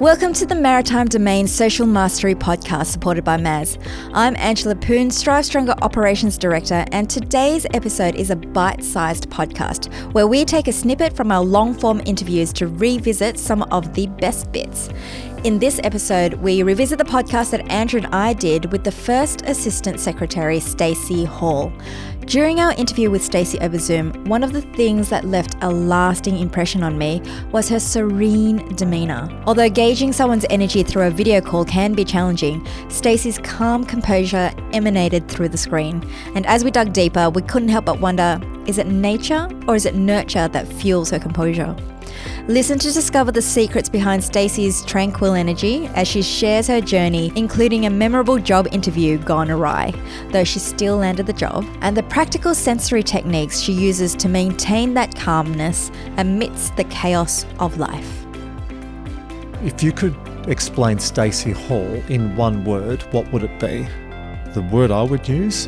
Welcome to the Maritime Domain Social Mastery Podcast supported by Maz. I'm Angela Poon, Strive Stronger Operations Director, and today's episode is a bite sized podcast where we take a snippet from our long form interviews to revisit some of the best bits. In this episode, we revisit the podcast that Andrew and I did with the first Assistant Secretary, Stacie Hall. During our interview with Stacie over Zoom, one of the things that left a lasting impression on me was her serene demeanor. Although gauging someone's energy through a video call can be challenging, Stacie's calm composure emanated through the screen. And as we dug deeper, we couldn't help but wonder, is it nature or is it nurture that fuels her composure? Listen to discover the secrets behind Stacie's tranquil energy as she shares her journey, including a memorable job interview gone awry, though she still landed the job, and the practical sensory techniques she uses to maintain that calmness amidst the chaos of life. If you could explain Stacie Hall in one word, what would it be? The word I would use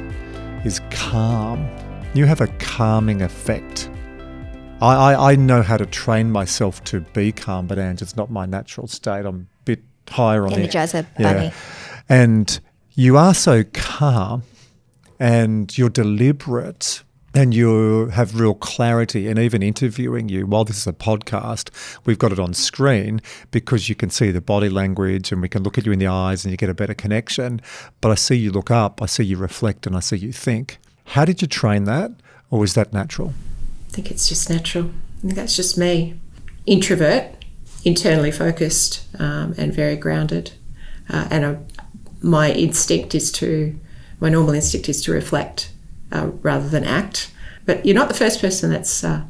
is calm. You have a calming effect I, I, I, know how to train myself to be calm, but Ange, it's not my natural state. I'm a bit higher on Energizer the bunny. Yeah. And you are so calm and you're deliberate and you have real clarity and even interviewing you while this is a podcast we've got it on screen because you can see the body language and we can look at you in the eyes and you get a better connection but i see you look up i see you reflect and i see you think how did you train that or was that natural I think it's just natural. I think that's just me. Introvert, internally focused, um, and very grounded. Uh, and a, my instinct is to, my normal instinct is to reflect uh, rather than act. But you're not the first person that's uh,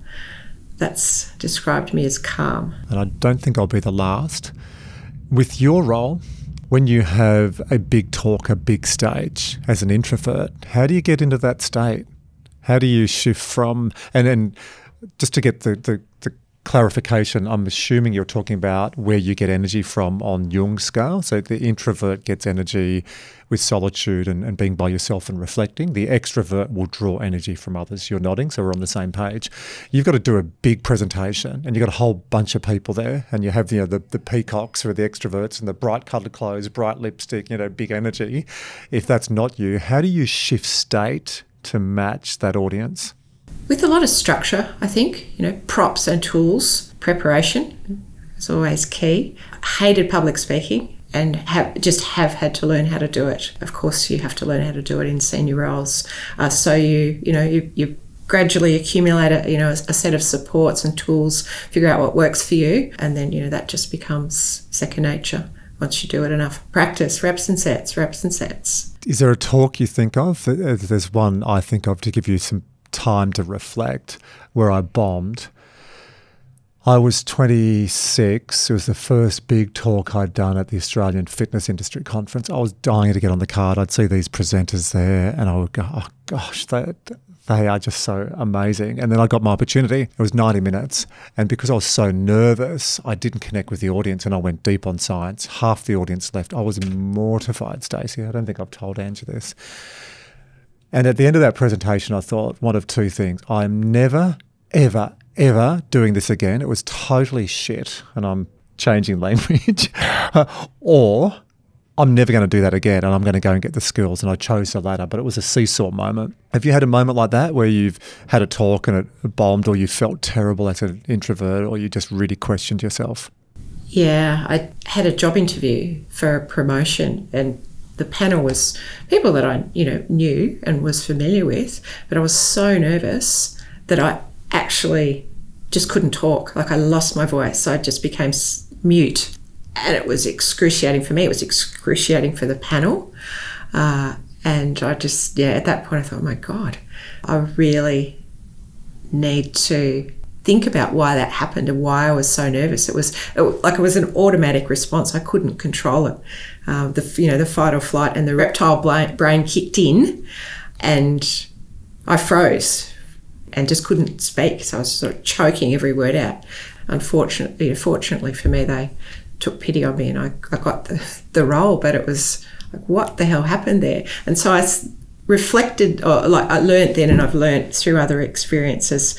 that's described me as calm. And I don't think I'll be the last. With your role, when you have a big talk, a big stage as an introvert, how do you get into that state? How do you shift from and and just to get the, the, the clarification, I'm assuming you're talking about where you get energy from on Jung's scale. So the introvert gets energy with solitude and, and being by yourself and reflecting. The extrovert will draw energy from others. You're nodding, so we're on the same page. You've got to do a big presentation and you've got a whole bunch of people there and you have you know the, the peacocks are the extroverts and the bright coloured clothes, bright lipstick, you know, big energy. If that's not you, how do you shift state to match that audience? With a lot of structure, I think, you know, props and tools, preparation is always key. Hated public speaking and have just have had to learn how to do it. Of course, you have to learn how to do it in senior roles. Uh, so you, you know, you, you gradually accumulate a, you know, a set of supports and tools, figure out what works for you, and then, you know, that just becomes second nature once you do it enough. Practice, reps and sets, reps and sets. Is there a talk you think of? Uh, there's one I think of to give you some time to reflect where I bombed. I was 26. It was the first big talk I'd done at the Australian Fitness Industry Conference. I was dying to get on the card. I'd see these presenters there and I would go, oh gosh, that, they are just so amazing. And then I got my opportunity. It was 90 minutes. And because I was so nervous, I didn't connect with the audience and I went deep on science. Half the audience left. I was mortified, Stacie. I don't think I've told Andrew this. And at the end of that presentation, I thought one of two things. I'm never, ever, ever doing this again. It was totally shit. And I'm changing language. or I'm never going to do that again and I'm going to go and get the skills. And I chose the latter, but it was a seesaw moment. Have you had a moment like that where you've had a talk and it bombed or you felt terrible as an introvert or you just really questioned yourself? Yeah, I had a job interview for a promotion and the panel was people that I, you know, knew and was familiar with, but I was so nervous that I actually just couldn't talk. Like I lost my voice. I just became mute and it was excruciating for me. It was excruciating for the panel. Uh, and I just, yeah, at that point I thought, oh my God, I really need to think about why that happened and why I was so nervous. It was it, like it was an automatic response. I couldn't control it. Um, the you know the fight or flight and the reptile brain kicked in, and I froze and just couldn't speak. So I was sort of choking every word out. Unfortunately, fortunately for me, they took pity on me and I, I got the, the role, but it was like, what the hell happened there? And so I reflected, or like I learned then, and I've learned through other experiences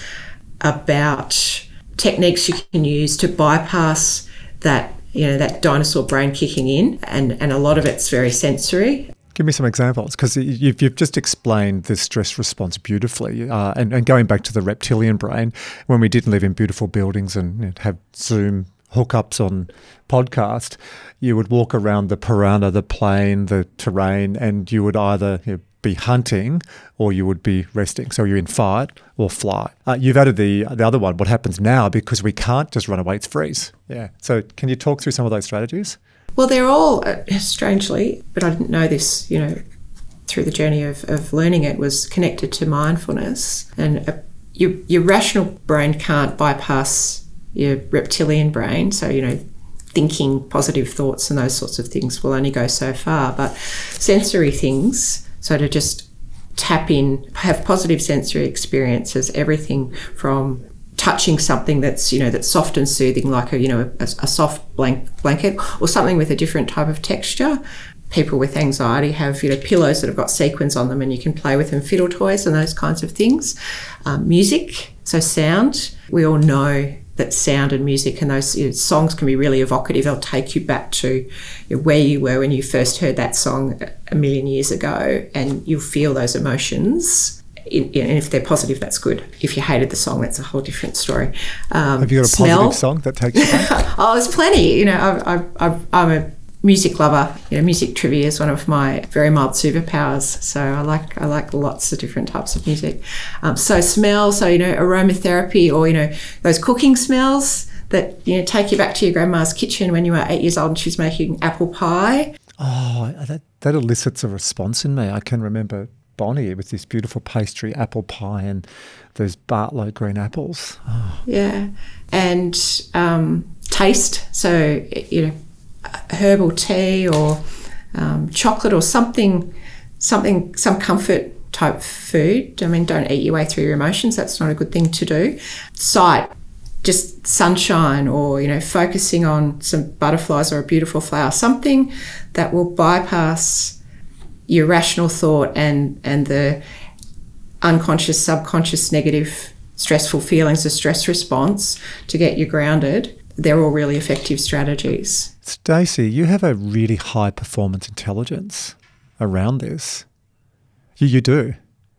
about techniques you can use to bypass that you know, that dinosaur brain kicking in, and, and a lot of it's very sensory. Give me some examples because you've, you've just explained the stress response beautifully. Uh, and, and going back to the reptilian brain, when we didn't live in beautiful buildings and you know, have Zoom hookups on podcast, you would walk around the piranha, the plain, the terrain, and you would either you know, be hunting or you would be resting. So you're in fight or flight. Uh, you've added the the other one. What happens now because we can't just run away? It's freeze. Yeah. So can you talk through some of those strategies? Well, they're all uh, strangely, but I didn't know this. You know, through the journey of, of learning it was connected to mindfulness and. Uh, your, your rational brain can't bypass your reptilian brain. So, you know, thinking positive thoughts and those sorts of things will only go so far. But sensory things, so to just tap in, have positive sensory experiences, everything from touching something that's you know that's soft and soothing like a you know a, a soft blank, blanket or something with a different type of texture people with anxiety have you know pillows that have got sequins on them and you can play with them fiddle toys and those kinds of things um, music so sound we all know that sound and music and those you know, songs can be really evocative. They'll take you back to you know, where you were when you first heard that song a million years ago, and you'll feel those emotions. and if they're positive, that's good. If you hated the song, that's a whole different story. Um, Have you got a smell. positive song that takes you back? oh, there's plenty. You know, I, I, I'm a music lover. You know, music trivia is one of my very mild superpowers. So I like I like lots of different types of music. Um, so smell, so you know, aromatherapy or you know those cooking smells that you know take you back to your grandma's kitchen when you were eight years old and she was making apple pie. Oh, that that elicits a response in me. I can remember Bonnie with this beautiful pastry apple pie and those Bartlow green apples. Oh. Yeah, and um, taste. So you know herbal tea or um, chocolate or something, something, some comfort type food. I mean, don't eat your way through your emotions. That's not a good thing to do. Sight, just sunshine or, you know, focusing on some butterflies or a beautiful flower, something that will bypass your rational thought and, and the unconscious, subconscious negative stressful feelings, the stress response to get you grounded. They're all really effective strategies. Stacie, you have a really high performance intelligence around this. You, you do.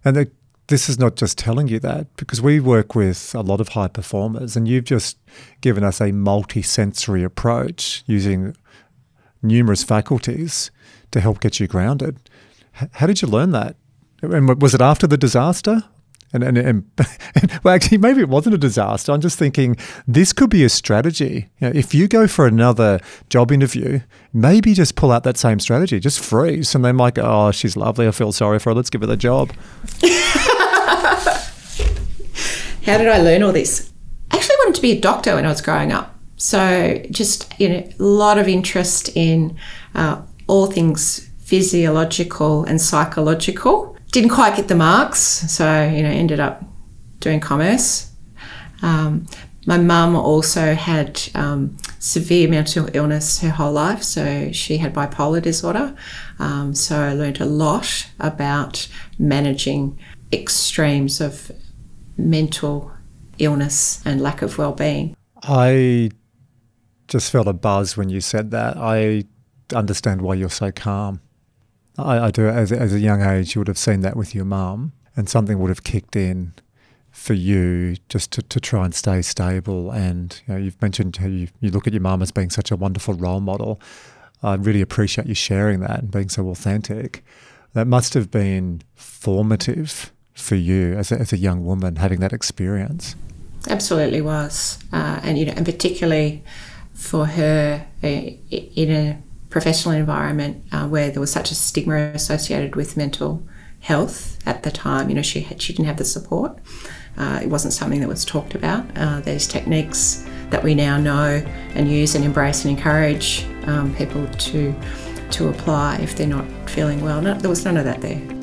And the, this is not just telling you that because we work with a lot of high performers and you've just given us a multi-sensory approach using numerous faculties to help get you grounded. H- how did you learn that? And was it after the disaster and, and, and, well, actually, maybe it wasn't a disaster. I'm just thinking this could be a strategy. You know, if you go for another job interview, maybe just pull out that same strategy, just freeze, and they might go, "Oh, she's lovely. I feel sorry for her. Let's give her the job." How did I learn all this? I actually wanted to be a doctor when I was growing up. So just you know, a lot of interest in uh, all things physiological and psychological didn't quite get the marks, so you know ended up doing commerce. Um, my mum also had um, severe mental illness her whole life, so she had bipolar disorder. Um, so I learned a lot about managing extremes of mental illness and lack of well-being. I just felt a buzz when you said that. I understand why you're so calm. I, I do. As, as a young age, you would have seen that with your mum, and something would have kicked in for you just to, to try and stay stable. And you know, you've mentioned how you, you look at your mum as being such a wonderful role model. I really appreciate you sharing that and being so authentic. That must have been formative for you as a, as a young woman having that experience. Absolutely was, uh, and you know, and particularly for her uh, in a professional environment uh, where there was such a stigma associated with mental health at the time. You know, she had, she didn't have the support. Uh, it wasn't something that was talked about. Uh, there's techniques that we now know and use and embrace and encourage um, people to to apply if they're not feeling well. No, there was none of that there.